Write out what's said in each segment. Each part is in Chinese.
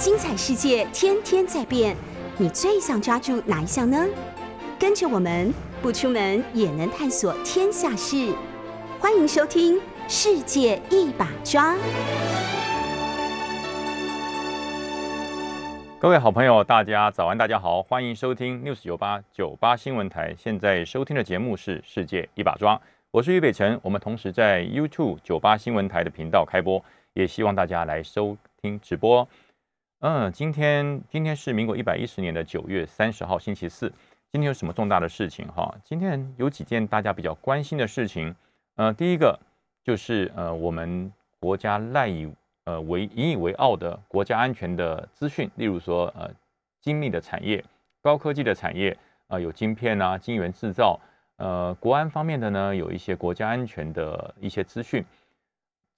精彩世界天天在变，你最想抓住哪一项呢？跟着我们不出门也能探索天下事，欢迎收听《世界一把抓》。各位好朋友，大家早安，大家好，欢迎收听 News 九八九八新闻台。现在收听的节目是《世界一把抓》，我是于北辰。我们同时在 YouTube 九八新闻台的频道开播，也希望大家来收听直播。嗯，今天今天是民国一百一十年的九月三十号，星期四。今天有什么重大的事情哈？今天有几件大家比较关心的事情。呃，第一个就是呃，我们国家赖以呃为引以为傲的国家安全的资讯，例如说呃精密的产业、高科技的产业啊，有晶片啊、晶圆制造。呃，国安方面的呢，有一些国家安全的一些资讯。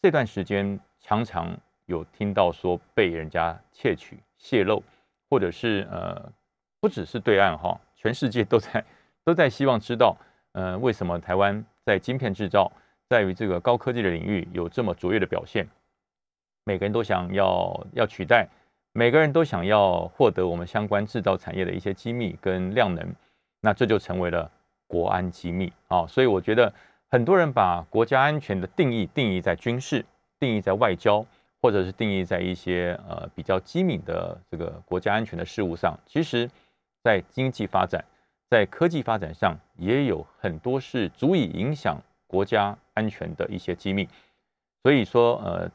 这段时间常常。有听到说被人家窃取、泄露，或者是呃，不只是对岸哈，全世界都在 都在希望知道，呃，为什么台湾在晶片制造，在于这个高科技的领域有这么卓越的表现？每个人都想要要取代，每个人都想要获得我们相关制造产业的一些机密跟量能，那这就成为了国安机密啊！所以我觉得很多人把国家安全的定义定义在军事，定义在外交。或者是定义在一些呃比较机敏的这个国家安全的事务上，其实，在经济发展、在科技发展上，也有很多是足以影响国家安全的一些机密。所以说，呃，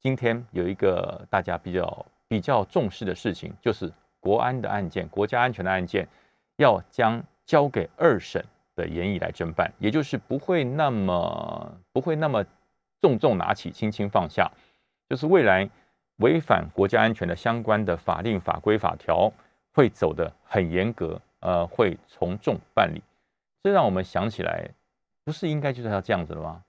今天有一个大家比较比较重视的事情，就是国安的案件、国家安全的案件，要将交给二审的研议来侦办，也就是不会那么不会那么重重拿起，轻轻放下。就是未来违反国家安全的相关的法令法规法条会走得很严格，呃，会从重办理。这让我们想起来，不是应该就是要这样子的吗？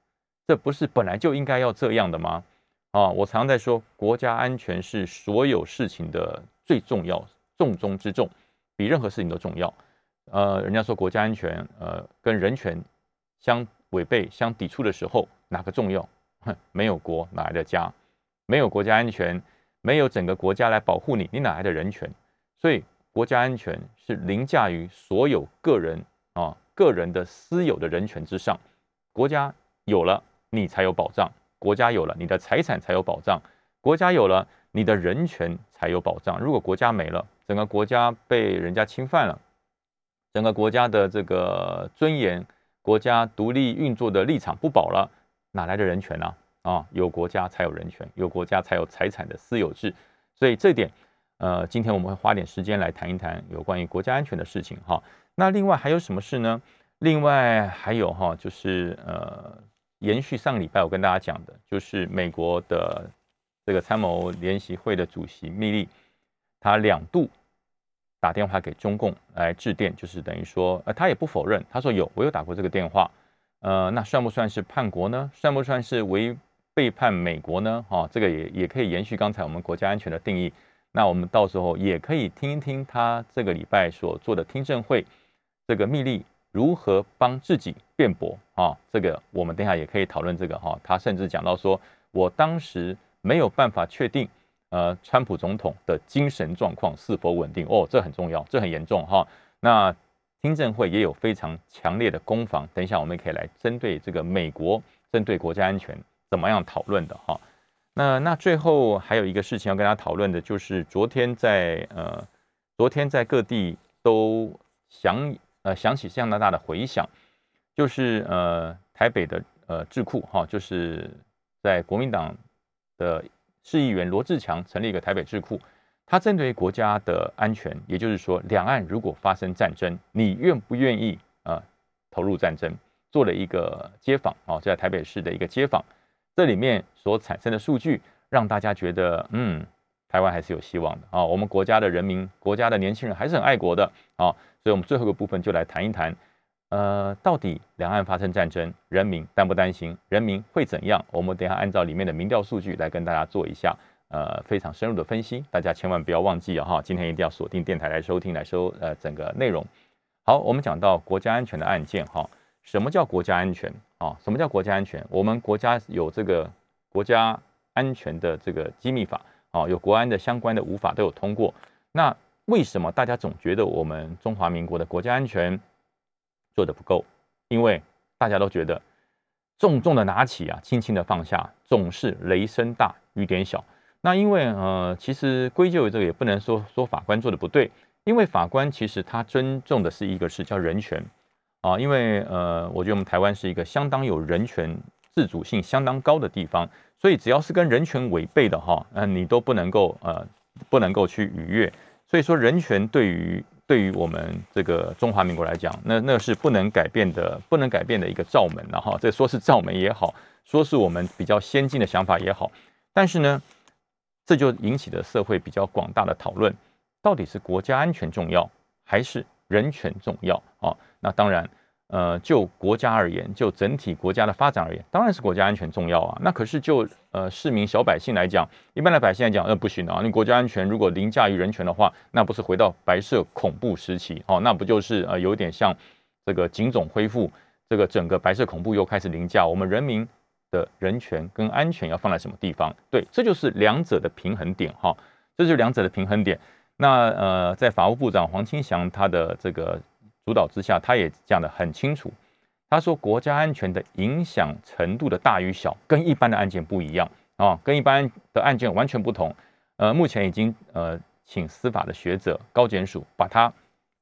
这不是本来就应该要这样的吗？啊，我常在说，国家安全是所有事情的最重要、重中之重，比任何事情都重要。呃，人家说国家安全，呃，跟人权相违背、相抵触的时候，哪个重要？哼，没有国哪来的家？没有国家安全，没有整个国家来保护你，你哪来的人权？所以国家安全是凌驾于所有个人啊个人的私有的人权之上。国家有了，你才有保障；国家有了，你的财产才有保障；国家有了，你的人权才有保障。如果国家没了，整个国家被人家侵犯了，整个国家的这个尊严、国家独立运作的立场不保了，哪来的人权呢？啊有国家才有人权，有国家才有财产的私有制，所以这点，呃，今天我们会花点时间来谈一谈有关于国家安全的事情哈。那另外还有什么事呢？另外还有哈，就是呃，延续上礼拜我跟大家讲的，就是美国的这个参谋联席会的主席密利，他两度打电话给中共来致电，就是等于说，呃，他也不否认，他说有，我有打过这个电话，呃，那算不算是叛国呢？算不算是违？背叛美国呢？哈，这个也也可以延续刚才我们国家安全的定义。那我们到时候也可以听一听他这个礼拜所做的听证会，这个密利如何帮自己辩驳啊？这个我们等下也可以讨论这个哈。他甚至讲到说，我当时没有办法确定，呃，川普总统的精神状况是否稳定哦，这很重要，这很严重哈。那听证会也有非常强烈的攻防，等一下我们可以来针对这个美国，针对国家安全。怎么样讨论的哈？那那最后还有一个事情要跟大家讨论的，就是昨天在呃，昨天在各地都响呃响起相当大的回响，就是呃台北的呃智库哈，就是在国民党的市议员罗志强成立一个台北智库，他针对国家的安全，也就是说两岸如果发生战争，你愿不愿意啊投入战争？做了一个街访啊，在台北市的一个街访。这里面所产生的数据，让大家觉得，嗯，台湾还是有希望的啊。我们国家的人民、国家的年轻人还是很爱国的啊。所以，我们最后一个部分就来谈一谈，呃，到底两岸发生战争，人民担不担心？人民会怎样？我们等下按照里面的民调数据来跟大家做一下，呃，非常深入的分析。大家千万不要忘记啊，哈，今天一定要锁定电台来收听，来收呃整个内容。好，我们讲到国家安全的案件，哈。什么叫国家安全啊？什么叫国家安全？我们国家有这个国家安全的这个机密法啊，有国安的相关的无法都有通过。那为什么大家总觉得我们中华民国的国家安全做的不够？因为大家都觉得重重的拿起啊，轻轻的放下，总是雷声大雨点小。那因为呃，其实归咎于这个也不能说说法官做的不对，因为法官其实他尊重的是一个是叫人权啊，因为呃，我觉得我们台湾是一个相当有人权自主性相当高的地方。所以只要是跟人权违背的哈，嗯，你都不能够呃，不能够去逾越。所以说，人权对于对于我们这个中华民国来讲，那那是不能改变的，不能改变的一个罩门了哈。这说是罩门也好，说是我们比较先进的想法也好，但是呢，这就引起了社会比较广大的讨论：到底是国家安全重要，还是人权重要哦？那当然。呃，就国家而言，就整体国家的发展而言，当然是国家安全重要啊。那可是就呃市民小百姓来讲，一般的百姓来讲，呃不行的啊。你国家安全如果凌驾于人权的话，那不是回到白色恐怖时期哦？那不就是呃有点像这个警总恢复，这个整个白色恐怖又开始凌驾我们人民的人权跟安全要放在什么地方？对，这就是两者的平衡点哈。这就是两者的平衡点。那呃，在法务部长黄清祥他的这个。主导之下，他也讲得很清楚。他说，国家安全的影响程度的大与小，跟一般的案件不一样啊，跟一般的案件完全不同。呃，目前已经呃，请司法的学者、高检署把它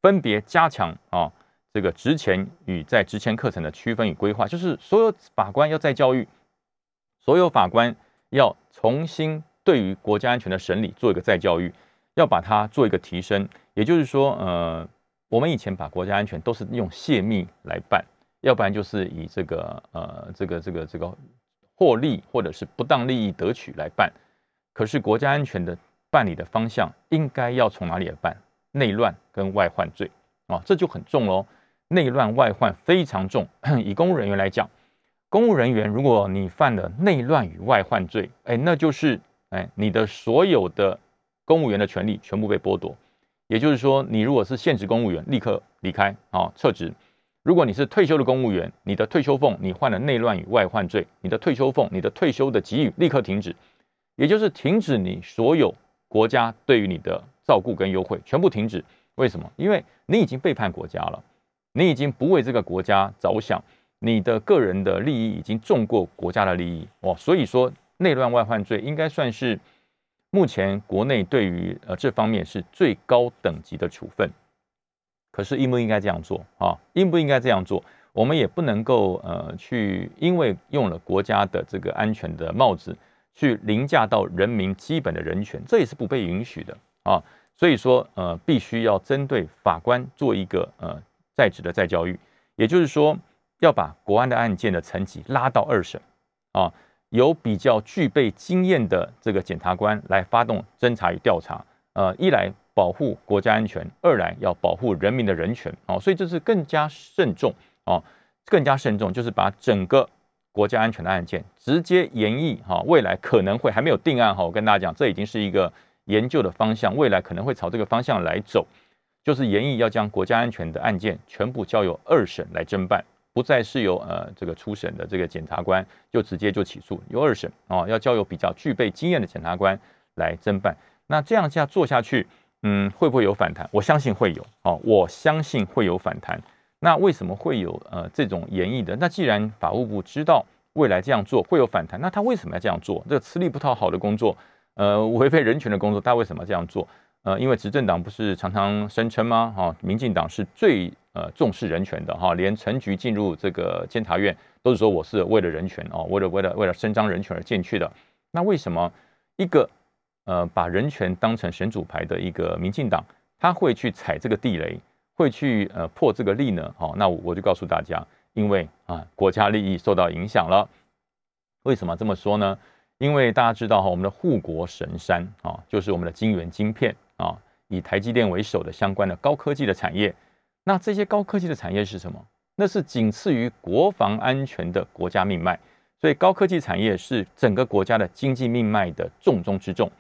分别加强啊，这个职前与在职前课程的区分与规划，就是所有法官要再教育，所有法官要重新对于国家安全的审理做一个再教育，要把它做一个提升。也就是说，呃。我们以前把国家安全都是用泄密来办，要不然就是以这个呃这个这个这个获利或者是不当利益得取来办。可是国家安全的办理的方向应该要从哪里来办？内乱跟外患罪啊，这就很重喽。内乱外患非常重。以公务人员来讲，公务人员如果你犯了内乱与外患罪，哎，那就是哎你的所有的公务员的权利全部被剥夺。也就是说，你如果是现职公务员，立刻离开啊，撤职；如果你是退休的公务员，你的退休俸你犯了内乱与外患罪，你的退休俸、你的退休的给予立刻停止，也就是停止你所有国家对于你的照顾跟优惠，全部停止。为什么？因为你已经背叛国家了，你已经不为这个国家着想，你的个人的利益已经重过国家的利益哦。所以说，内乱外患罪应该算是。目前国内对于呃这方面是最高等级的处分，可是应不应该这样做啊？应不应该这样做？我们也不能够呃去因为用了国家的这个安全的帽子去凌驾到人民基本的人权，这也是不被允许的啊。所以说呃必须要针对法官做一个呃在职的再教育，也就是说要把国安的案件的层级拉到二审啊。由比较具备经验的这个检察官来发动侦查与调查，呃，一来保护国家安全，二来要保护人民的人权，哦，所以这是更加慎重，哦，更加慎重，就是把整个国家安全的案件直接演绎，哈，未来可能会还没有定案，哈，我跟大家讲，这已经是一个研究的方向，未来可能会朝这个方向来走，就是演绎要将国家安全的案件全部交由二审来侦办。不再是由呃这个初审的这个检察官就直接就起诉，由二审哦要交由比较具备经验的检察官来侦办。那这样下做下去，嗯，会不会有反弹？我相信会有哦，我相信会有反弹。那为什么会有呃这种演绎的？那既然法务部知道未来这样做会有反弹，那他为什么要这样做？这个吃力不讨好的工作，呃，违背人权的工作，他为什么要这样做？呃，因为执政党不是常常声称吗？哈，民进党是最。呃，重视人权的哈，连陈局进入这个监察院都是说我是为了人权哦，为了为了为了伸张人权而进去的。那为什么一个呃把人权当成神主牌的一个民进党，他会去踩这个地雷，会去呃破这个例呢？好，那我就告诉大家，因为啊国家利益受到影响了。为什么这么说呢？因为大家知道哈，我们的护国神山啊，就是我们的晶圆晶片啊，以台积电为首的相关的高科技的产业。那这些高科技的产业是什么？那是仅次于国防安全的国家命脉，所以高科技产业是整个国家的经济命脉的重中之重。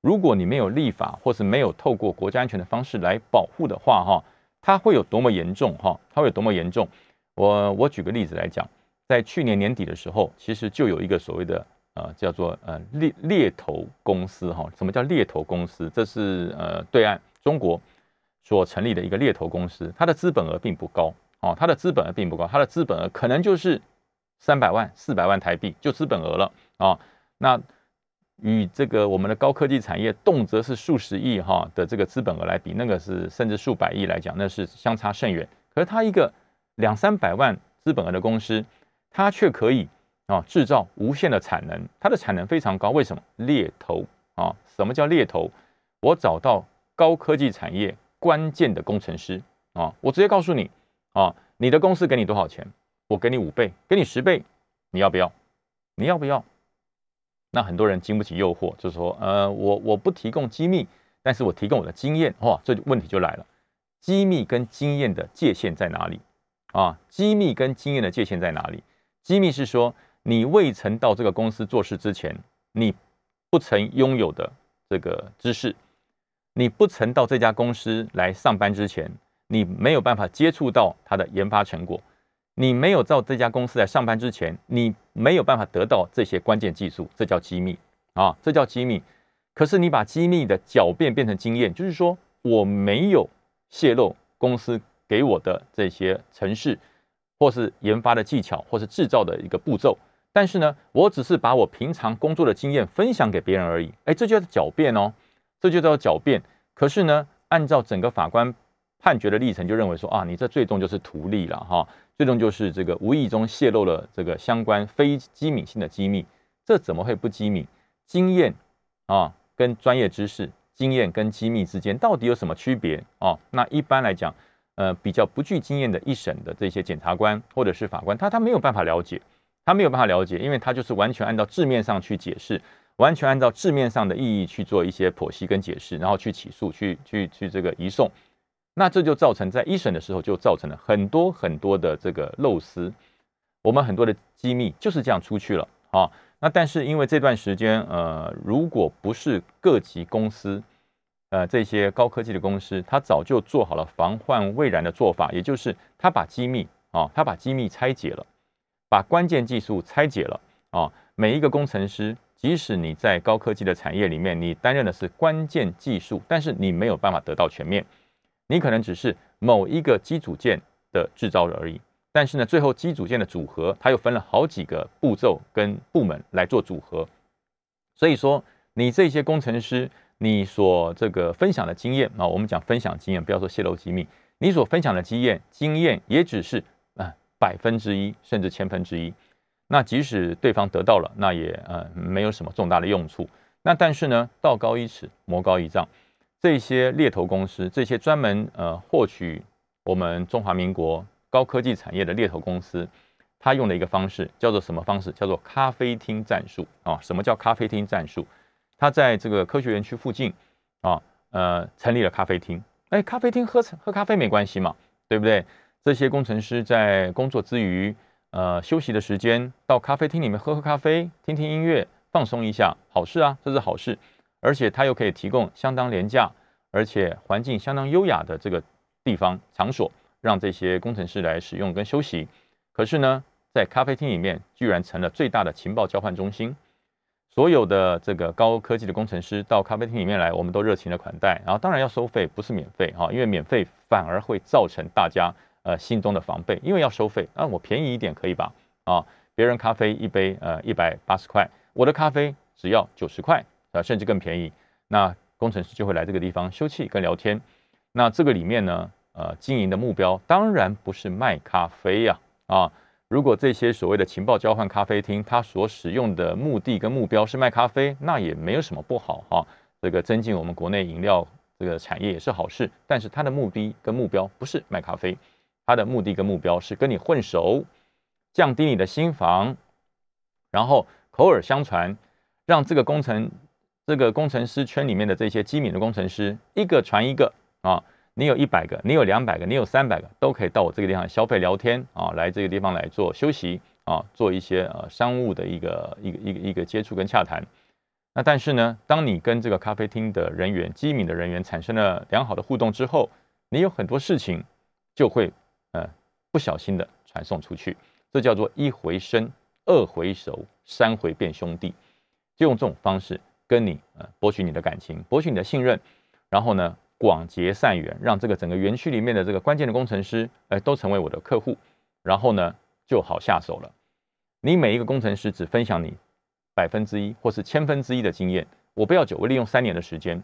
如果你没有立法，或是没有透过国家安全的方式来保护的话，哈，它会有多么严重？哈，它会有多么严重？我我举个例子来讲，在去年年底的时候，其实就有一个所谓的呃叫做呃猎猎头公司哈。什么叫猎头公司？这是呃对岸中国所成立的一个猎头公司，它的资本额并不高哦，它的资本额并不高，它的资本额可能就是三百万、四百万台币就资本额了啊。那与这个我们的高科技产业动辄是数十亿哈的这个资本额来比，那个是甚至数百亿来讲，那是相差甚远。可是它一个两三百万资本额的公司，它却可以啊制造无限的产能，它的产能非常高。为什么？猎头啊？什么叫猎头？我找到高科技产业关键的工程师啊，我直接告诉你啊，你的公司给你多少钱？我给你五倍，给你十倍，你要不要？你要不要？那很多人经不起诱惑，就说，呃，我我不提供机密，但是我提供我的经验，哇，这问题就来了，机密跟经验的界限在哪里？啊，机密跟经验的界限在哪里？机密是说你未曾到这个公司做事之前，你不曾拥有的这个知识，你不曾到这家公司来上班之前，你没有办法接触到它的研发成果。你没有到这家公司来上班之前，你没有办法得到这些关键技术，这叫机密啊，这叫机密。可是你把机密的狡辩变成经验，就是说我没有泄露公司给我的这些程式，或是研发的技巧，或是制造的一个步骤，但是呢，我只是把我平常工作的经验分享给别人而已。哎，这就叫狡辩哦，这就叫狡辩。可是呢，按照整个法官判决的历程，就认为说啊，你这最终就是图利了哈。最终就是这个无意中泄露了这个相关非机敏性的机密，这怎么会不机敏？经验啊，跟专业知识，经验跟机密之间到底有什么区别啊？那一般来讲，呃，比较不具经验的一审的这些检察官或者是法官，他他没有办法了解，他没有办法了解，因为他就是完全按照字面上去解释，完全按照字面上的意义去做一些剖析跟解释，然后去起诉，去去去这个移送。那这就造成在一审的时候就造成了很多很多的这个漏失，我们很多的机密就是这样出去了啊。那但是因为这段时间，呃，如果不是各级公司，呃，这些高科技的公司，它早就做好了防患未然的做法，也就是它把机密啊，它把机密拆解了，把关键技术拆解了啊。每一个工程师，即使你在高科技的产业里面，你担任的是关键技术，但是你没有办法得到全面。你可能只是某一个机组件的制造而已，但是呢，最后机组件的组合，它又分了好几个步骤跟部门来做组合。所以说，你这些工程师，你所这个分享的经验啊，我们讲分享经验，不要说泄露机密，你所分享的经验，经验也只是百分之一，甚至千分之一。那即使对方得到了，那也呃没有什么重大的用处。那但是呢，道高一尺，魔高一丈。这些猎头公司，这些专门呃获取我们中华民国高科技产业的猎头公司，他用的一个方式叫做什么方式？叫做咖啡厅战术啊？什么叫咖啡厅战术？他在这个科学园区附近啊，呃，成立了咖啡厅。哎，咖啡厅喝喝咖啡没关系嘛，对不对？这些工程师在工作之余，呃，休息的时间到咖啡厅里面喝喝咖啡，听听音乐，放松一下，好事啊，这是好事。而且它又可以提供相当廉价，而且环境相当优雅的这个地方场所，让这些工程师来使用跟休息。可是呢，在咖啡厅里面居然成了最大的情报交换中心。所有的这个高科技的工程师到咖啡厅里面来，我们都热情的款待。然后当然要收费，不是免费哈，因为免费反而会造成大家呃心中的防备，因为要收费。那我便宜一点可以吧？啊，别人咖啡一杯呃一百八十块，我的咖啡只要九十块。啊，甚至更便宜，那工程师就会来这个地方休憩跟聊天。那这个里面呢，呃，经营的目标当然不是卖咖啡呀，啊，如果这些所谓的情报交换咖啡厅，它所使用的目的跟目标是卖咖啡，那也没有什么不好哈。这个增进我们国内饮料这个产业也是好事。但是它的目的跟目标不是卖咖啡，它的目的跟目标是跟你混熟，降低你的心房，然后口耳相传，让这个工程。这个工程师圈里面的这些机敏的工程师，一个传一个啊，你有一百个，你有两百个，你有三百个，都可以到我这个地方消费聊天啊，来这个地方来做休息啊，做一些呃商务的一个一个一个一个接触跟洽谈。那但是呢，当你跟这个咖啡厅的人员、机敏的人员产生了良好的互动之后，你有很多事情就会呃不小心的传送出去，这叫做一回生，二回熟，三回变兄弟。就用这种方式跟你呃博取你的感情，博取你的信任，然后呢广结善缘，让这个整个园区里面的这个关键的工程师，哎，都成为我的客户，然后呢就好下手了。你每一个工程师只分享你百分之一或是千分之一的经验，我不要久，我利用三年的时间。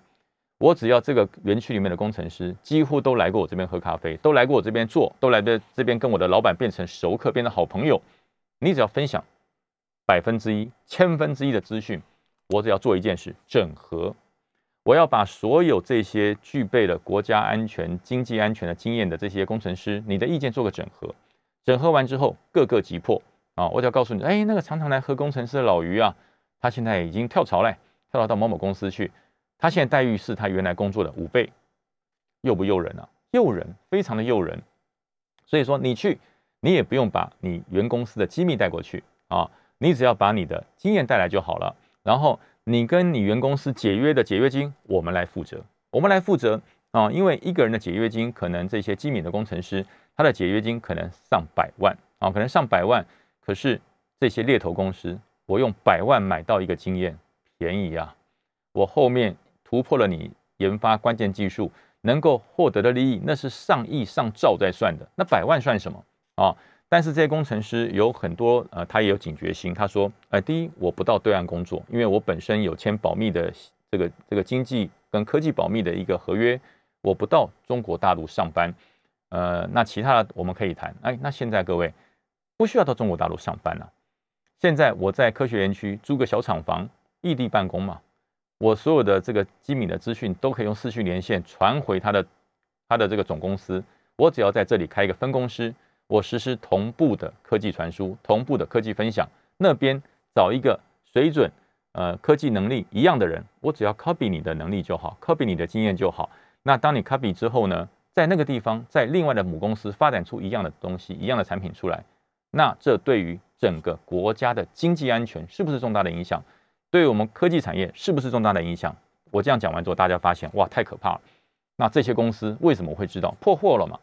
我只要这个园区里面的工程师几乎都来过我这边喝咖啡，都来过我这边做，都来的这边跟我的老板变成熟客，变成好朋友。你只要分享百分之一、千分之一的资讯，我只要做一件事：整合。我要把所有这些具备了国家安全、经济安全的经验的这些工程师，你的意见做个整合。整合完之后，各个击破啊！我就要告诉你，哎，那个常常来喝工程师的老于啊，他现在已经跳槽了，跳槽到某某公司去。他现在待遇是他原来工作的五倍，诱不诱人啊？诱人，非常的诱人。所以说你去，你也不用把你原公司的机密带过去啊，你只要把你的经验带来就好了。然后你跟你原公司解约的解约金，我们来负责，我们来负责啊。因为一个人的解约金，可能这些机敏的工程师，他的解约金可能上百万啊，可能上百万。可是这些猎头公司，我用百万买到一个经验，便宜啊，我后面。突破了你研发关键技术能够获得的利益，那是上亿上兆在算的，那百万算什么啊？但是这些工程师有很多，呃，他也有警觉心。他说，呃，第一，我不到对岸工作，因为我本身有签保密的这个这个经济跟科技保密的一个合约，我不到中国大陆上班。呃，那其他的我们可以谈。哎，那现在各位不需要到中国大陆上班了，现在我在科学园区租个小厂房，异地办公嘛。我所有的这个机敏的资讯都可以用视讯连线传回他的他的这个总公司。我只要在这里开一个分公司，我实施同步的科技传输、同步的科技分享。那边找一个水准呃科技能力一样的人，我只要 copy 你的能力就好，copy 你的经验就好。那当你 copy 之后呢，在那个地方，在另外的母公司发展出一样的东西、一样的产品出来，那这对于整个国家的经济安全是不是重大的影响？对我们科技产业是不是重大的影响？我这样讲完之后，大家发现哇，太可怕了。那这些公司为什么会知道破获了嘛？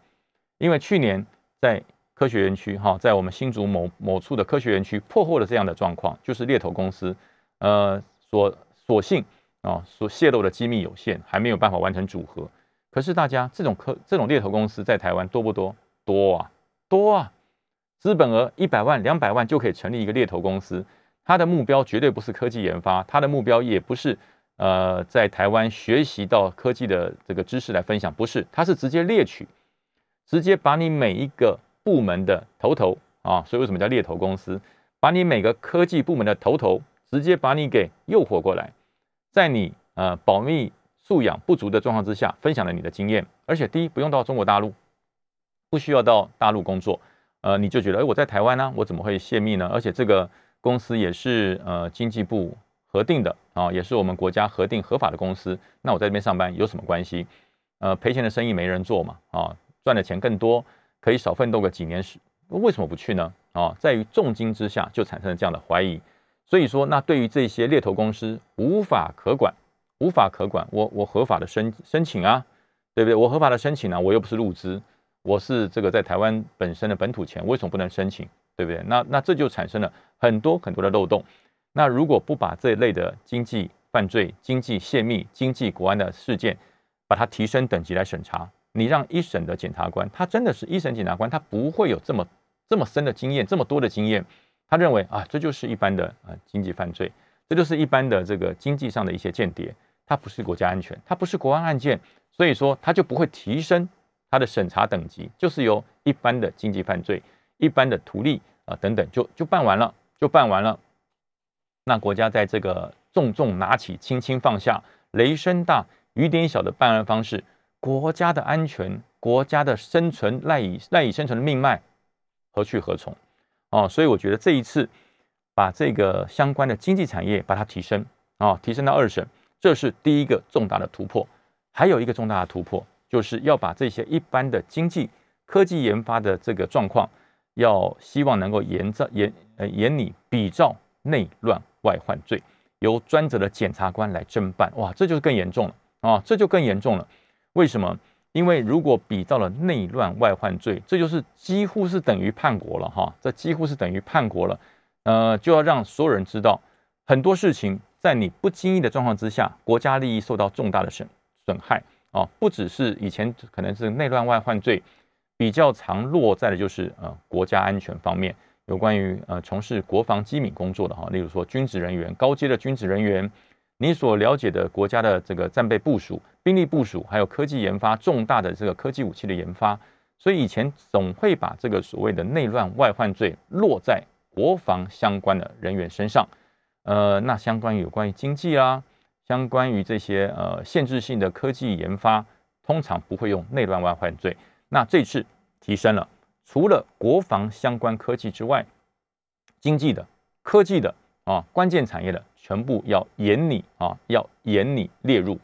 因为去年在科学园区哈，在我们新竹某某处的科学园区破获了这样的状况，就是猎头公司呃所所幸啊所泄露的机密有限，还没有办法完成组合。可是大家这种科这种猎头公司在台湾多不多？多啊，多啊！资本额一百万、两百万就可以成立一个猎头公司。他的目标绝对不是科技研发，他的目标也不是呃在台湾学习到科技的这个知识来分享，不是，他是直接猎取，直接把你每一个部门的头头啊，所以为什么叫猎头公司？把你每个科技部门的头头直接把你给诱惑过来，在你呃保密素养不足的状况之下，分享了你的经验，而且第一不用到中国大陆，不需要到大陆工作，呃你就觉得哎我在台湾呢，我怎么会泄密呢？而且这个。公司也是呃经济部核定的啊，也是我们国家核定合法的公司。那我在这边上班有什么关系？呃，赔钱的生意没人做嘛啊，赚的钱更多，可以少奋斗个几年是，为什么不去呢？啊，在于重金之下就产生了这样的怀疑。所以说，那对于这些猎头公司无法可管，无法可管。我我合法的申申请啊，对不对？我合法的申请呢，我又不是入资，我是这个在台湾本身的本土钱，为什么不能申请？对不对？那那这就产生了很多很多的漏洞。那如果不把这一类的经济犯罪、经济泄密、经济国安的事件，把它提升等级来审查，你让一审的检察官，他真的是一审检察官，他不会有这么这么深的经验，这么多的经验。他认为啊，这就是一般的啊经济犯罪，这就是一般的这个经济上的一些间谍，它不是国家安全，它不是国安案件，所以说他就不会提升他的审查等级，就是由一般的经济犯罪。一般的图例啊等等，就就办完了，就办完了。那国家在这个重重拿起，轻轻放下，雷声大雨点小的办案方式，国家的安全，国家的生存赖以赖以生存的命脉何去何从？哦，所以我觉得这一次把这个相关的经济产业把它提升啊，提升到二审，这是第一个重大的突破。还有一个重大的突破，就是要把这些一般的经济科技研发的这个状况。要希望能够严照严呃严拟比照内乱外患罪，由专责的检察官来侦办。哇，这就更严重了啊！这就更严重了。为什么？因为如果比照了内乱外患罪，这就是几乎是等于叛国了哈。这几乎是等于叛国了。呃，就要让所有人知道很多事情在你不经意的状况之下，国家利益受到重大的损损害啊，不只是以前可能是内乱外患罪，比较常落在的就是呃国家安全方面，有关于呃从事国防机敏工作的哈，例如说军职人员、高阶的军职人员，你所了解的国家的这个战备部署、兵力部署，还有科技研发重大的这个科技武器的研发，所以以前总会把这个所谓的内乱外患罪落在国防相关的人员身上。呃，那相关于有关于经济啦，相关于这些呃限制性的科技研发，通常不会用内乱外患罪。那这次提升了，除了国防相关科技之外，经济的、科技的啊，关键产业的，全部要严拟啊，要严拟列入。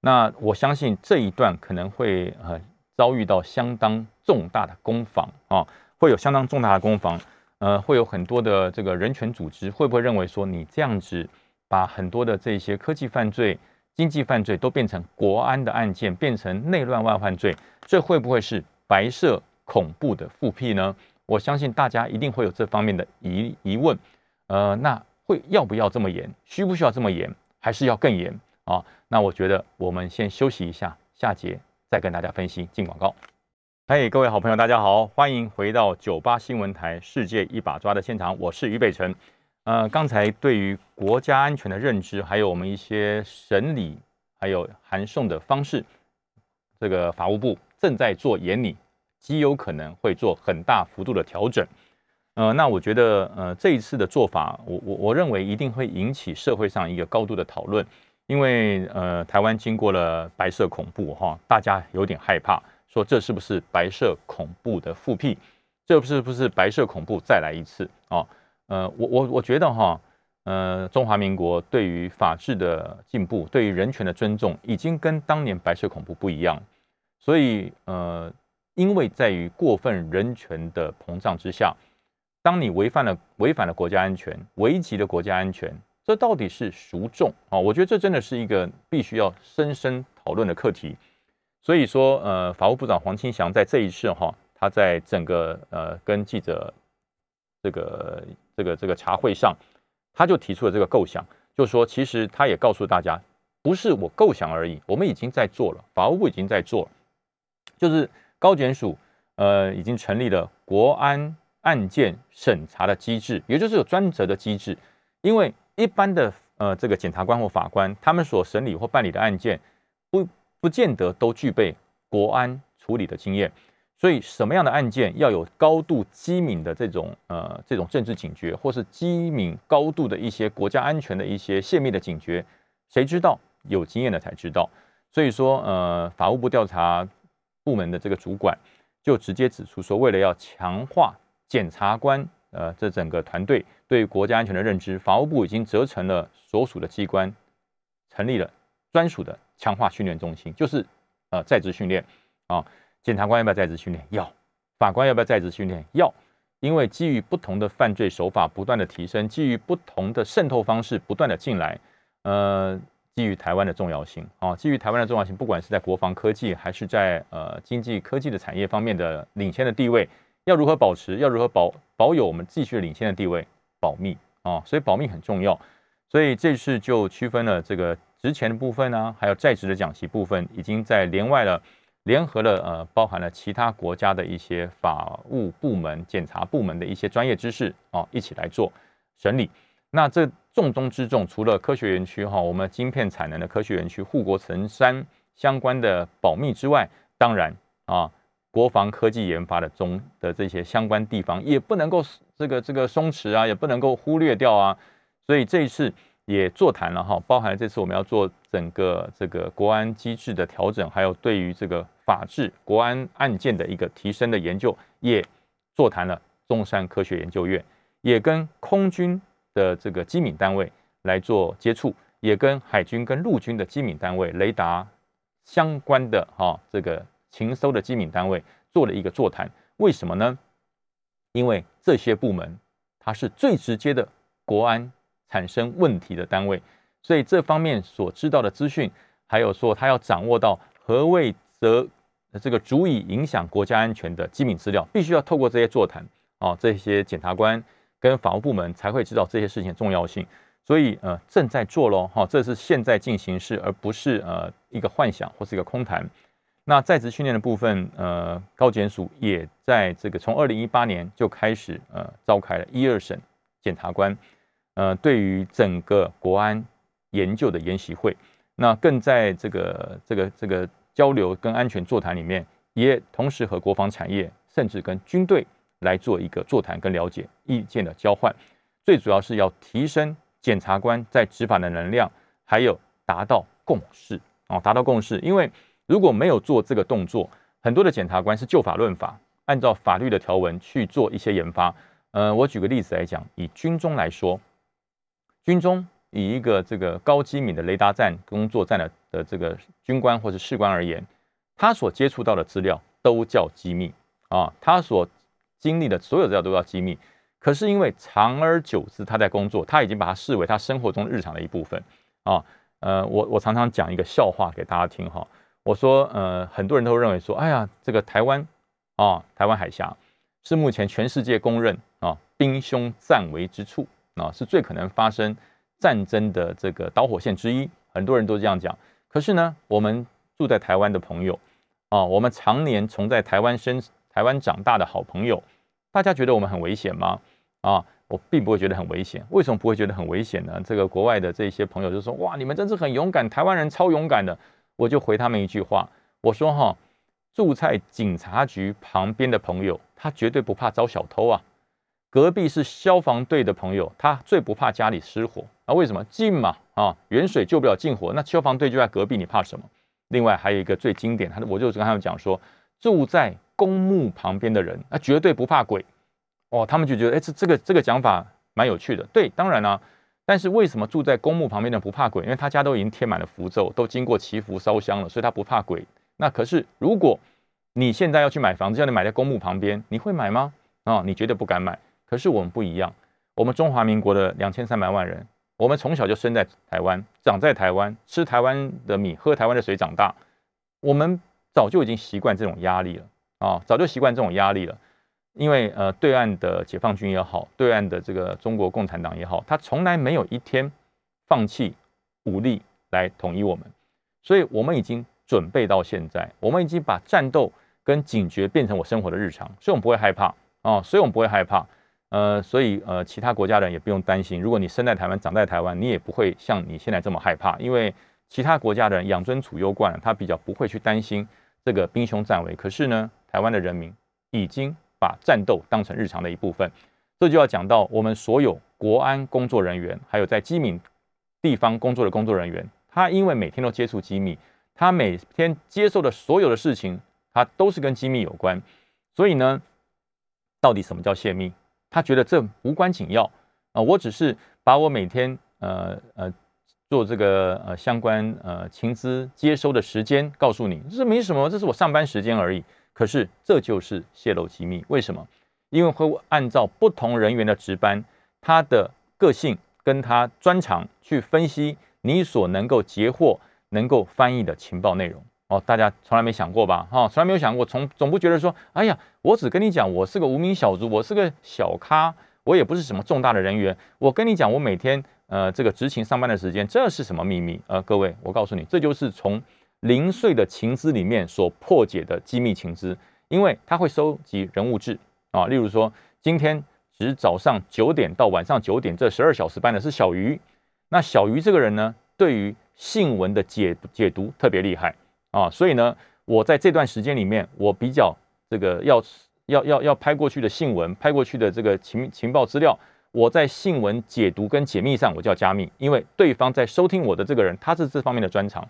那我相信这一段可能会呃遭遇到相当重大的攻防啊，会有相当重大的攻防。呃，会有很多的这个人权组织会不会认为说你这样子把很多的这些科技犯罪、经济犯罪都变成国安的案件，变成内乱外患罪，这会不会是白色恐怖的复辟呢？我相信大家一定会有这方面的疑疑问。呃，那会要不要这么严？需不需要这么严？还是要更严啊？那我觉得我们先休息一下，下节再跟大家分析。进广告。嘿，各位好朋友，大家好，欢迎回到九八新闻台《世界一把抓》的现场，我是于北辰。呃，刚才对于国家安全的认知，还有我们一些审理还有函送的方式，这个法务部正在做研拟，极有可能会做很大幅度的调整。呃，那我觉得，呃，这一次的做法，我我我认为一定会引起社会上一个高度的讨论，因为呃，台湾经过了白色恐怖，哈，大家有点害怕。说这是不是白色恐怖的复辟？这是不是白色恐怖再来一次啊？呃，我我我觉得哈，呃，中华民国对于法治的进步，对于人权的尊重，已经跟当年白色恐怖不一样。所以呃，因为在于过分人权的膨胀之下，当你违反了违反了国家安全，危及了国家安全，这到底是孰重啊？我觉得这真的是一个必须要深深讨论的课题。所以说，呃，法务部长黄清祥在这一次哈，他在整个呃跟记者这个这个这个茶会上，他就提出了这个构想，就说，其实他也告诉大家，不是我构想而已，我们已经在做了，法务部已经在做，就是高检署呃已经成立了国安案件审查的机制，也就是有专责的机制，因为一般的呃这个检察官或法官，他们所审理或办理的案件不。不见得都具备国安处理的经验，所以什么样的案件要有高度机敏的这种呃这种政治警觉，或是机敏高度的一些国家安全的一些泄密的警觉，谁知道有经验的才知道。所以说呃法务部调查部门的这个主管就直接指出说，为了要强化检察官呃这整个团队对国家安全的认知，法务部已经责成了所属的机关成立了专属的。强化训练中心就是，呃，在职训练啊，检察官要不要在职训练？要，法官要不要在职训练？要，因为基于不同的犯罪手法不断的提升，基于不同的渗透方式不断的进来，呃，基于台湾的重要性啊，基于台湾的重要性，不管是在国防科技还是在呃经济科技的产业方面的领先的地位，要如何保持？要如何保保有我们继续领先的地位？保密啊，所以保密很重要，所以这次就区分了这个。值钱的部分呢，还有在职的讲习部分，已经在连外了，联合了呃，包含了其他国家的一些法务部门、检察部门的一些专业知识啊，一起来做审理。那这重中之重，除了科学园区哈，我们晶片产能的科学园区护国神山相关的保密之外，当然啊，国防科技研发的中的这些相关地方也不能够这个这个松弛啊，也不能够忽略掉啊。所以这一次。也座谈了哈，包含了这次我们要做整个这个国安机制的调整，还有对于这个法治国安案件的一个提升的研究，也座谈了中山科学研究院，也跟空军的这个机敏单位来做接触，也跟海军跟陆军的机敏单位、雷达相关的哈这个情搜的机敏单位做了一个座谈。为什么呢？因为这些部门它是最直接的国安。产生问题的单位，所以这方面所知道的资讯，还有说他要掌握到何谓则这个足以影响国家安全的机密资料，必须要透过这些座谈啊，这些检察官跟法务部门才会知道这些事情的重要性。所以呃正在做喽，哈，这是现在进行式，而不是呃一个幻想或是一个空谈。那在职训练的部分，呃，高检署也在这个从二零一八年就开始呃召开了一二审检察官，呃，对于整个国安研究的研习会，那更在这个这个这个交流跟安全座谈里面，也同时和国防产业甚至跟军队来做一个座谈跟了解意见的交换，最主要是要提升检察官在执法的能量，还有达到共识哦，达到共识，因为。如果没有做这个动作，很多的检察官是就法论法，按照法律的条文去做一些研发。呃，我举个例子来讲，以军中来说，军中以一个这个高机敏的雷达站工作站的的这个军官或者士官而言，他所接触到的资料都叫机密啊，他所经历的所有资料都叫机密。可是因为长而久之，他在工作，他已经把它视为他生活中日常的一部分啊。呃，我我常常讲一个笑话给大家听哈。我说，呃，很多人都认为说，哎呀，这个台湾啊，台湾海峡是目前全世界公认啊兵凶战危之处啊，是最可能发生战争的这个导火线之一。很多人都这样讲。可是呢，我们住在台湾的朋友啊，我们常年从在台湾生、台湾长大的好朋友，大家觉得我们很危险吗？啊，我并不会觉得很危险。为什么不会觉得很危险呢？这个国外的这些朋友就说，哇，你们真是很勇敢，台湾人超勇敢的。我就回他们一句话，我说哈，住在警察局旁边的朋友，他绝对不怕遭小偷啊。隔壁是消防队的朋友，他最不怕家里失火啊。为什么近嘛啊？远水救不了近火，那消防队就在隔壁，你怕什么？另外还有一个最经典，他我就跟他们讲说，住在公墓旁边的人，那绝对不怕鬼哦。他们就觉得，哎，这这个这个讲法蛮有趣的。对，当然呢。但是为什么住在公墓旁边的不怕鬼？因为他家都已经贴满了符咒，都经过祈福烧香了，所以他不怕鬼。那可是如果你现在要去买房子，叫你买在公墓旁边，你会买吗？啊，你绝对不敢买。可是我们不一样，我们中华民国的两千三百万人，我们从小就生在台湾，长在台湾，吃台湾的米，喝台湾的水长大，我们早就已经习惯这种压力了啊，早就习惯这种压力了。因为呃，对岸的解放军也好，对岸的这个中国共产党也好，他从来没有一天放弃武力来统一我们，所以我们已经准备到现在，我们已经把战斗跟警觉变成我生活的日常，所以我们不会害怕啊，所以我们不会害怕，呃，所以呃，其他国家人也不用担心，如果你生在台湾，长在台湾，你也不会像你现在这么害怕，因为其他国家的人养尊处优惯了，他比较不会去担心这个兵凶战危，可是呢，台湾的人民已经。把战斗当成日常的一部分，这就要讲到我们所有国安工作人员，还有在机敏地方工作的工作人员，他因为每天都接触机密，他每天接受的所有的事情，他都是跟机密有关，所以呢，到底什么叫泄密？他觉得这无关紧要啊，我只是把我每天呃呃做这个呃相关呃情资接收的时间告诉你，这没什么，这是我上班时间而已。可是这就是泄露机密，为什么？因为会按照不同人员的值班，他的个性跟他专长去分析你所能够截获、能够翻译的情报内容。哦，大家从来没想过吧？哈，从来没有想过，从总不觉得说，哎呀，我只跟你讲，我是个无名小卒，我是个小咖，我也不是什么重大的人员。我跟你讲，我每天呃这个执勤上班的时间，这是什么秘密？呃，各位，我告诉你，这就是从。零碎的情资里面所破解的机密情资，因为他会收集人物志啊，例如说今天值早上九点到晚上九点这十二小时班的是小鱼，那小鱼这个人呢，对于新闻的解解读特别厉害啊，所以呢，我在这段时间里面，我比较这个要要要要拍过去的新闻，拍过去的这个情情报资料，我在新闻解读跟解密上我叫加密，因为对方在收听我的这个人，他是这方面的专长。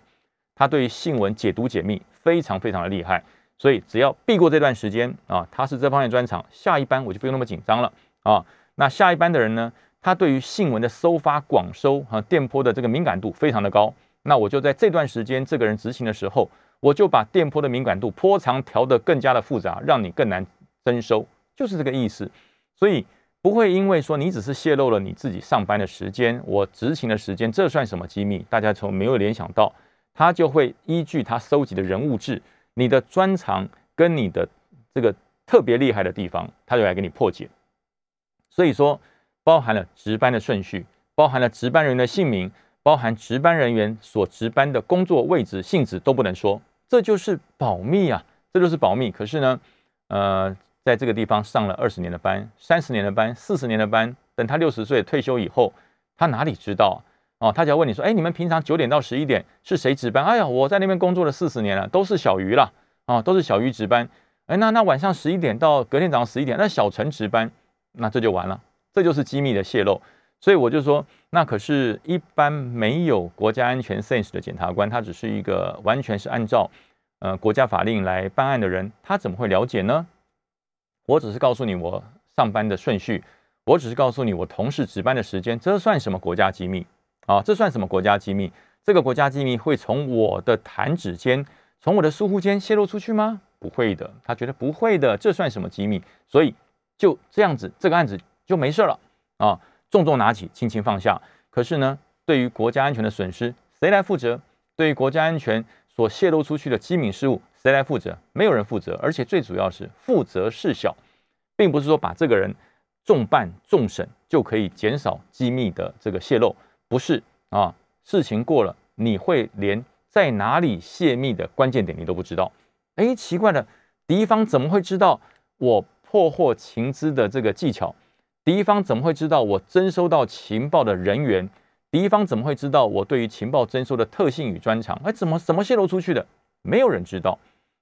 他对于新闻解读解密非常非常的厉害，所以只要避过这段时间啊，他是这方面专长，下一班我就不用那么紧张了啊。那下一班的人呢，他对于新闻的收发广收和电波的这个敏感度非常的高，那我就在这段时间这个人执行的时候，我就把电波的敏感度波长调得更加的复杂，让你更难征收，就是这个意思。所以不会因为说你只是泄露了你自己上班的时间，我执行的时间，这算什么机密？大家从没有联想到。他就会依据他收集的人物志、你的专长跟你的这个特别厉害的地方，他就来给你破解。所以说，包含了值班的顺序，包包含了值班人员的姓名，包含值班人员所值班的工作位置、性质都不能说，这就是保密啊，这就是保密。可是呢，呃，在这个地方上了二十年的班、三十年的班、四十年的班，等他六十岁退休以后，他哪里知道哦？他只要问你说：“哎，你们平常九点到十一点是谁值班？”哎呀，我在那边工作了四十年了，都是小鱼了啊，都是小鱼值班。哎，那那晚上十一点到隔天早上十一点，那小陈值班，那这就完了，这就是机密的泄露。所以我就说，那可是一般没有国家安全 sense 的检察官，他只是一个完全是按照呃国家法令来办案的人，他怎么会了解呢？我只是告诉你我上班的顺序，我只是告诉你我同事值班的时间，这算什么国家机密啊？这算什么国家机密？这个国家机密会从我的弹指间，从我的疏忽间泄露出去吗？不会的，他觉得不会的，这算什么机密？所以就这样子，这个案子就没事了啊。重重拿起，轻轻放下。可是呢，对于国家安全的损失，谁来负责？对于国家安全所泄露出去的机密事务，谁来负责？没有人负责。而且最主要是负责事小，并不是说把这个人重办重审就可以减少机密的这个泄露，不是啊。事情过了，你会连在哪里泄密的关键点你都不知道。哎，奇怪了，敌方怎么会知道我破获情资的这个技巧？敌方怎么会知道我征收到情报的人员？敌方怎么会知道我对于情报征收的特性与专长？哎，怎么怎么泄露出去的？没有人知道。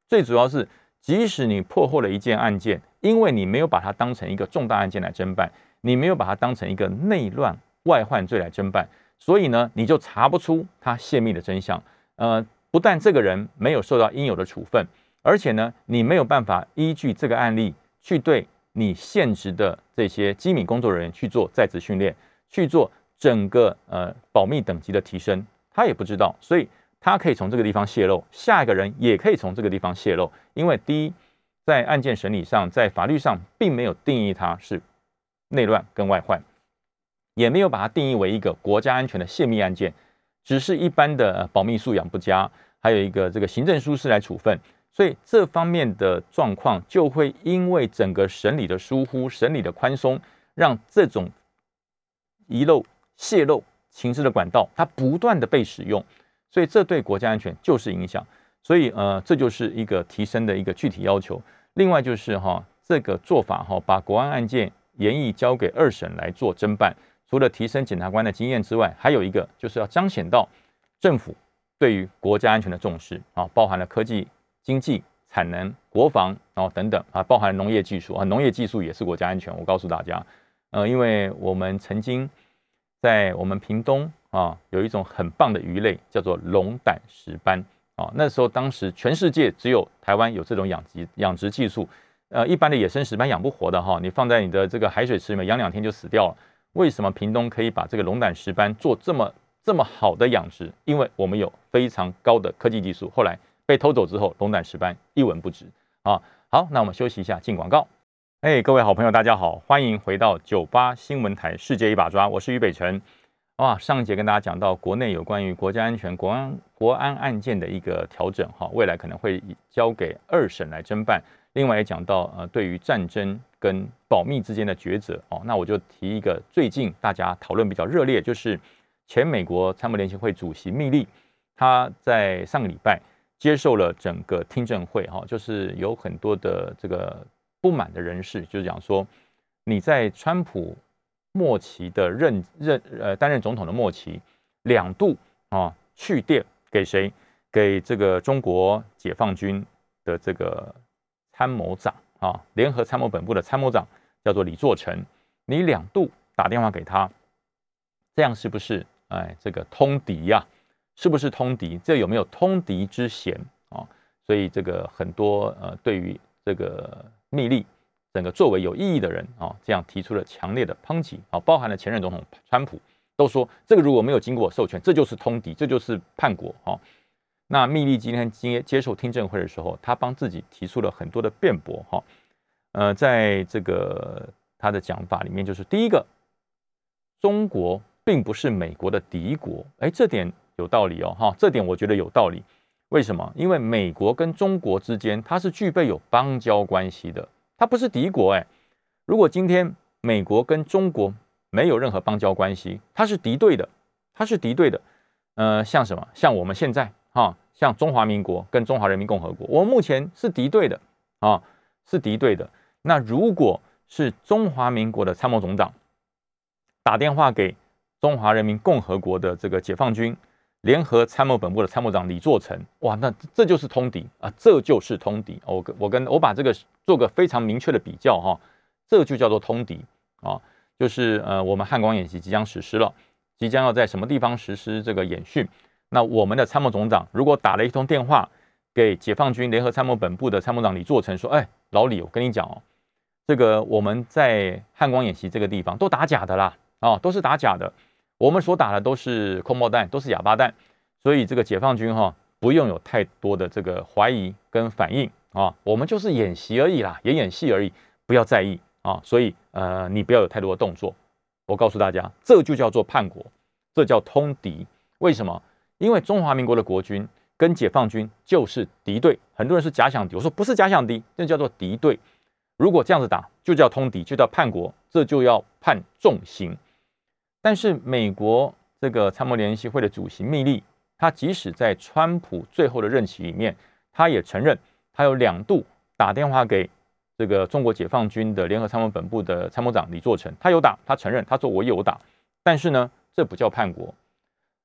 最主要是，即使你破获了一件案件，因为你没有把它当成一个重大案件来侦办，你没有把它当成一个内乱外患罪来侦办，所以呢，你就查不出他泄密的真相。呃，不但这个人没有受到应有的处分，而且呢，你没有办法依据这个案例去对。你现职的这些机密工作人员去做在职训练，去做整个呃保密等级的提升，他也不知道，所以他可以从这个地方泄露，下一个人也可以从这个地方泄露。因为第一，在案件审理上，在法律上并没有定义它是内乱跟外患，也没有把它定义为一个国家安全的泄密案件，只是一般的保密素养不佳，还有一个这个行政疏失来处分。所以这方面的状况就会因为整个审理的疏忽、审理的宽松，让这种遗漏、泄露情资的管道，它不断的被使用，所以这对国家安全就是影响。所以呃，这就是一个提升的一个具体要求。另外就是哈，这个做法哈，把国安案件严议交给二审来做侦办，除了提升检察官的经验之外，还有一个就是要彰显到政府对于国家安全的重视啊，包含了科技。经济产能、国防，然后等等啊，包含农业技术啊，农业技术也是国家安全。我告诉大家，呃，因为我们曾经在我们屏东啊，有一种很棒的鱼类叫做龙胆石斑啊。那时候当时全世界只有台湾有这种养殖养殖技术，呃，一般的野生石斑养不活的哈，你放在你的这个海水池里面养两天就死掉了。为什么屏东可以把这个龙胆石斑做这么这么好的养殖？因为我们有非常高的科技技术。后来。被偷走之后，龙胆石斑一文不值啊！好，那我们休息一下，进广告。哎，各位好朋友，大家好，欢迎回到九八新闻台《世界一把抓》，我是于北辰。哇，上一节跟大家讲到国内有关于国家安全、国安国安案件的一个调整哈，未来可能会交给二审来侦办。另外也讲到呃，对于战争跟保密之间的抉择哦，那我就提一个最近大家讨论比较热烈，就是前美国参谋联席会主席密利，他在上个礼拜。接受了整个听证会，哈，就是有很多的这个不满的人士，就是讲说，你在川普末期的任任呃担任总统的末期，两度啊去电给谁？给这个中国解放军的这个参谋长啊，联合参谋本部的参谋长叫做李作成，你两度打电话给他，这样是不是哎这个通敌呀？是不是通敌？这有没有通敌之嫌啊？所以这个很多呃，对于这个密利整个作为有意义的人啊，这样提出了强烈的抨击啊，包含了前任总统川普都说，这个如果没有经过授权，这就是通敌，这就是叛国啊。那密利今天接接受听证会的时候，他帮自己提出了很多的辩驳哈。呃，在这个他的讲法里面，就是第一个，中国并不是美国的敌国，哎，这点。有道理哦，哈，这点我觉得有道理。为什么？因为美国跟中国之间，它是具备有邦交关系的，它不是敌国。哎，如果今天美国跟中国没有任何邦交关系，它是敌对的，它是敌对的。呃，像什么？像我们现在哈，像中华民国跟中华人民共和国，我们目前是敌对的啊，是敌对的。那如果是中华民国的参谋总长打电话给中华人民共和国的这个解放军联合参谋本部的参谋长李作成，哇，那这就是通敌啊，这就是通敌。我跟我跟我把这个做个非常明确的比较哈，这就叫做通敌啊，就是呃，我们汉光演习即将实施了，即将要在什么地方实施这个演训，那我们的参谋总长如果打了一通电话给解放军联合参谋本部的参谋长李作成说，哎，老李，我跟你讲哦。这个我们在汉光演习这个地方都打假的啦，啊，都是打假的。我们所打的都是空包弹，都是哑巴弹，所以这个解放军哈不用有太多的这个怀疑跟反应啊，我们就是演习而已啦，演演戏而已，不要在意啊。所以呃，你不要有太多的动作。我告诉大家，这就叫做叛国，这叫通敌。为什么？因为中华民国的国军跟解放军就是敌对，很多人是假想敌，我说不是假想敌，那叫做敌对。如果这样子打，就叫通敌，就叫叛国，这就要判重刑。但是美国这个参谋联席会的主席密利，他即使在川普最后的任期里面，他也承认他有两度打电话给这个中国解放军的联合参谋本部的参谋长李作成，他有打，他承认，他说我有打。但是呢，这不叫叛国，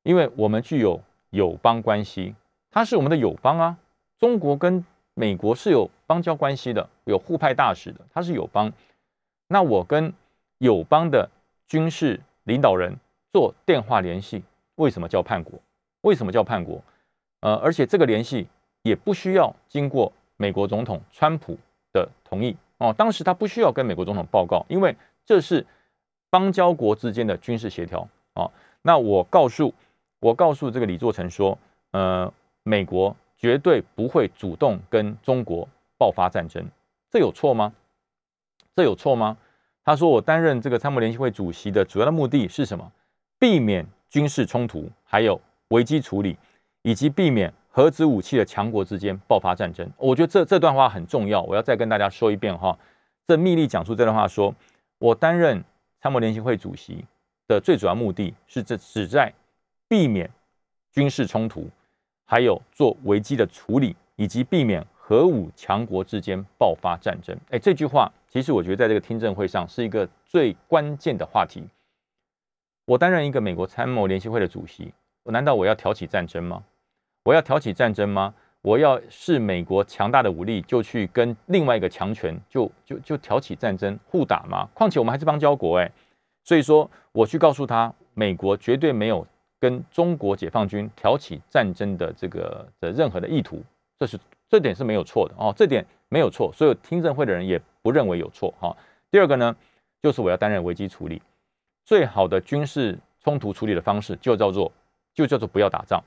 因为我们具有友邦关系，他是我们的友邦啊，中国跟。美国是有邦交关系的，有互派大使的，他是友邦。那我跟友邦的军事领导人做电话联系，为什么叫叛国？为什么叫叛国？呃，而且这个联系也不需要经过美国总统川普的同意哦。当时他不需要跟美国总统报告，因为这是邦交国之间的军事协调哦。那我告诉我告诉这个李作成说，呃，美国。绝对不会主动跟中国爆发战争，这有错吗？这有错吗？他说：“我担任这个参谋联席会主席的主要的目的是什么？避免军事冲突，还有危机处理，以及避免核子武器的强国之间爆发战争。”我觉得这这段话很重要，我要再跟大家说一遍哈。这密利讲出这段话，说我担任参谋联席会主席的最主要目的是这旨在避免军事冲突。还有做危机的处理，以及避免核武强国之间爆发战争。哎，这句话其实我觉得在这个听证会上是一个最关键的话题。我担任一个美国参谋联席会的主席，难道我要挑起战争吗？我要挑起战争吗？我要是美国强大的武力就去跟另外一个强权就就就挑起战争互打吗？况且我们还是邦交国哎，所以说我去告诉他，美国绝对没有。跟中国解放军挑起战争的这个的任何的意图，这是这点是没有错的哦，这点没有错，所有听证会的人也不认为有错哈。第二个呢，就是我要担任危机处理，最好的军事冲突处理的方式就叫做就叫做不要打仗，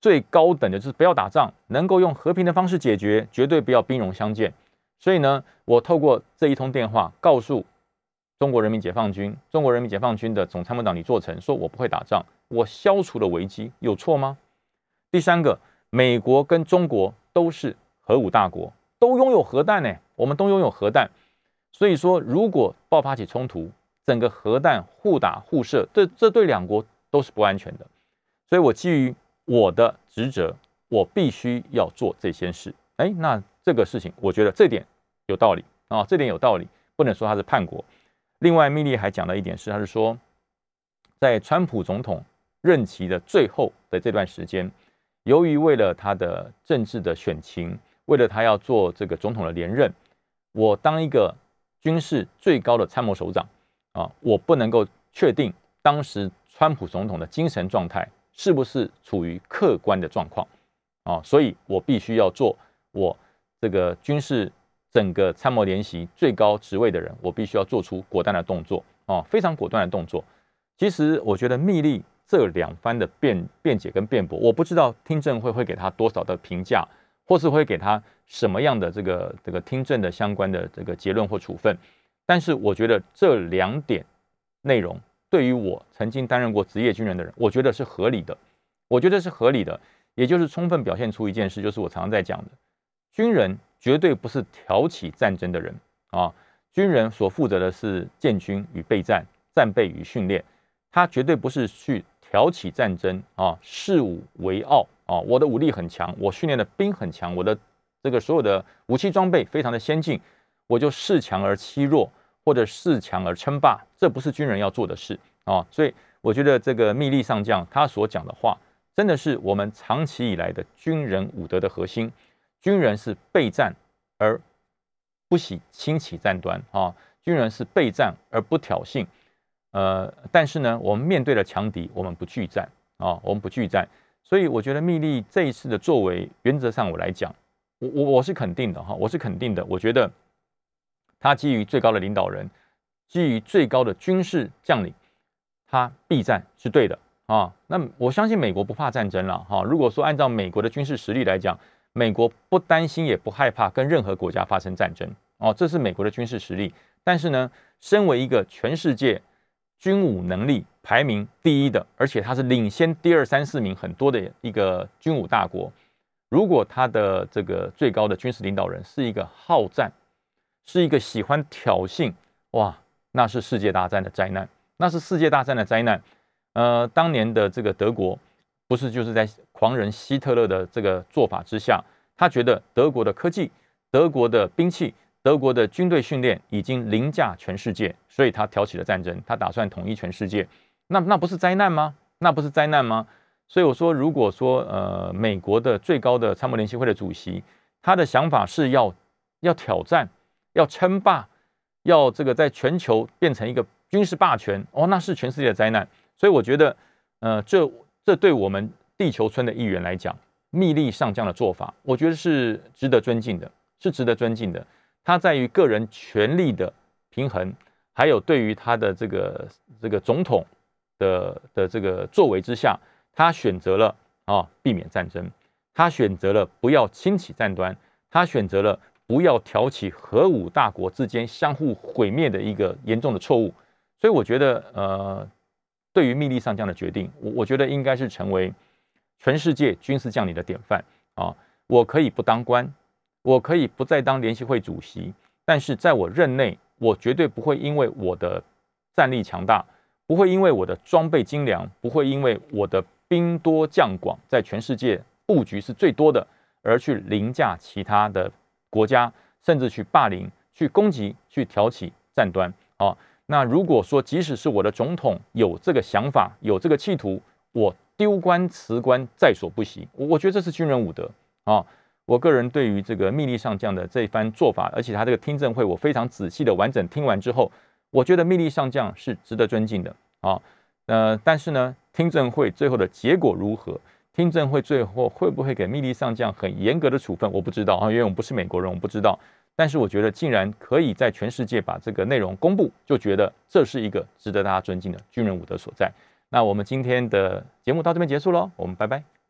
最高等的就是不要打仗，能够用和平的方式解决，绝对不要兵戎相见。所以呢，我透过这一通电话告诉中国人民解放军，中国人民解放军的总参谋长李作成，说我不会打仗。我消除了危机，有错吗？第三个，美国跟中国都是核武大国，都拥有核弹呢。我们都拥有核弹，所以说，如果爆发起冲突，整个核弹互打互射，这这对两国都是不安全的。所以我基于我的职责，我必须要做这些事。哎，那这个事情，我觉得这点有道理啊，这点有道理，不能说他是叛国。另外，密利还讲了一点是，他是说，在川普总统。任期的最后的这段时间，由于为了他的政治的选情，为了他要做这个总统的连任，我当一个军事最高的参谋首长啊，我不能够确定当时川普总统的精神状态是不是处于客观的状况啊，所以我必须要做我这个军事整个参谋联席最高职位的人，我必须要做出果断的动作啊，非常果断的动作。其实我觉得密令。这两番的辩辩解跟辩驳，我不知道听证会会给他多少的评价，或是会给他什么样的这个这个听证的相关的这个结论或处分。但是我觉得这两点内容，对于我曾经担任过职业军人的人，我觉得是合理的。我觉得是合理的，也就是充分表现出一件事，就是我常常在讲的，军人绝对不是挑起战争的人啊。军人所负责的是建军与备战，战备与训练，他绝对不是去挑起战争啊，视武为傲啊，我的武力很强，我训练的兵很强，我的这个所有的武器装备非常的先进，我就恃强而欺弱，或者恃强而称霸，这不是军人要做的事啊，所以我觉得这个密利上将他所讲的话，真的是我们长期以来的军人武德的核心，军人是备战而不喜轻启战端啊。军人是备战而不挑衅，呃，但是呢，我们面对了强敌，我们不惧战啊，我们不惧战，所以我觉得密利这一次的作为，原则上我来讲，我我我是肯定的哈，我是肯定的，我觉得他基于最高的领导人，基于最高的军事将领，他必战是对的啊。那我相信美国不怕战争了哈。如果说按照美国的军事实力来讲，美国不担心也不害怕跟任何国家发生战争哦，这是美国的军事实力。但是呢，身为一个全世界军武能力排名第一的，而且它是领先第二、三四名很多的一个军武大国，如果他的这个最高的军事领导人是一个好战，是一个喜欢挑衅，哇，那是世界大战的灾难，那是世界大战的灾难。呃，当年的这个德国，不是就是在狂人希特勒的这个做法之下，他觉得德国的科技、德国的兵器。德国的军队训练已经凌驾全世界，所以他挑起了战争，他打算统一全世界。那那不是灾难吗？那不是灾难吗？所以我说，如果说呃，美国的最高的参谋联席会的主席，他的想法是要要挑战，要称霸，要这个在全球变成一个军事霸权，哦，那是全世界的灾难。所以我觉得，呃，这这对我们地球村的议员来讲，密利上将的做法，我觉得是值得尊敬的，是值得尊敬的。他在于个人权力的平衡，还有对于他的这个这个总统的的这个作为之下，他选择了啊避免战争，他选择了不要轻启战端，他选择了不要挑起核武大国之间相互毁灭的一个严重的错误。所以我觉得，呃，对于密利上将的决定，我我觉得应该是成为全世界军事将领的典范啊！我可以不当官。我可以不再当联席会主席，但是在我任内，我绝对不会因为我的战力强大，不会因为我的装备精良，不会因为我的兵多将广，在全世界布局是最多的，而去凌驾其他的国家，甚至去霸凌、去攻击、去挑起战端。啊，那如果说即使是我的总统有这个想法、有这个企图，我丢官辞官在所不惜。我觉得这是军人武德啊。我个人对于这个密利上将的这一番做法，而且他这个听证会我非常仔细的完整听完之后，我觉得密利上将是值得尊敬的啊。呃，但是呢，听证会最后的结果如何？听证会最后会不会给密利上将很严格的处分？我不知道啊，因为我们不是美国人，我不知道。但是我觉得，竟然可以在全世界把这个内容公布，就觉得这是一个值得大家尊敬的军人武德所在。那我们今天的节目到这边结束喽，我们拜拜。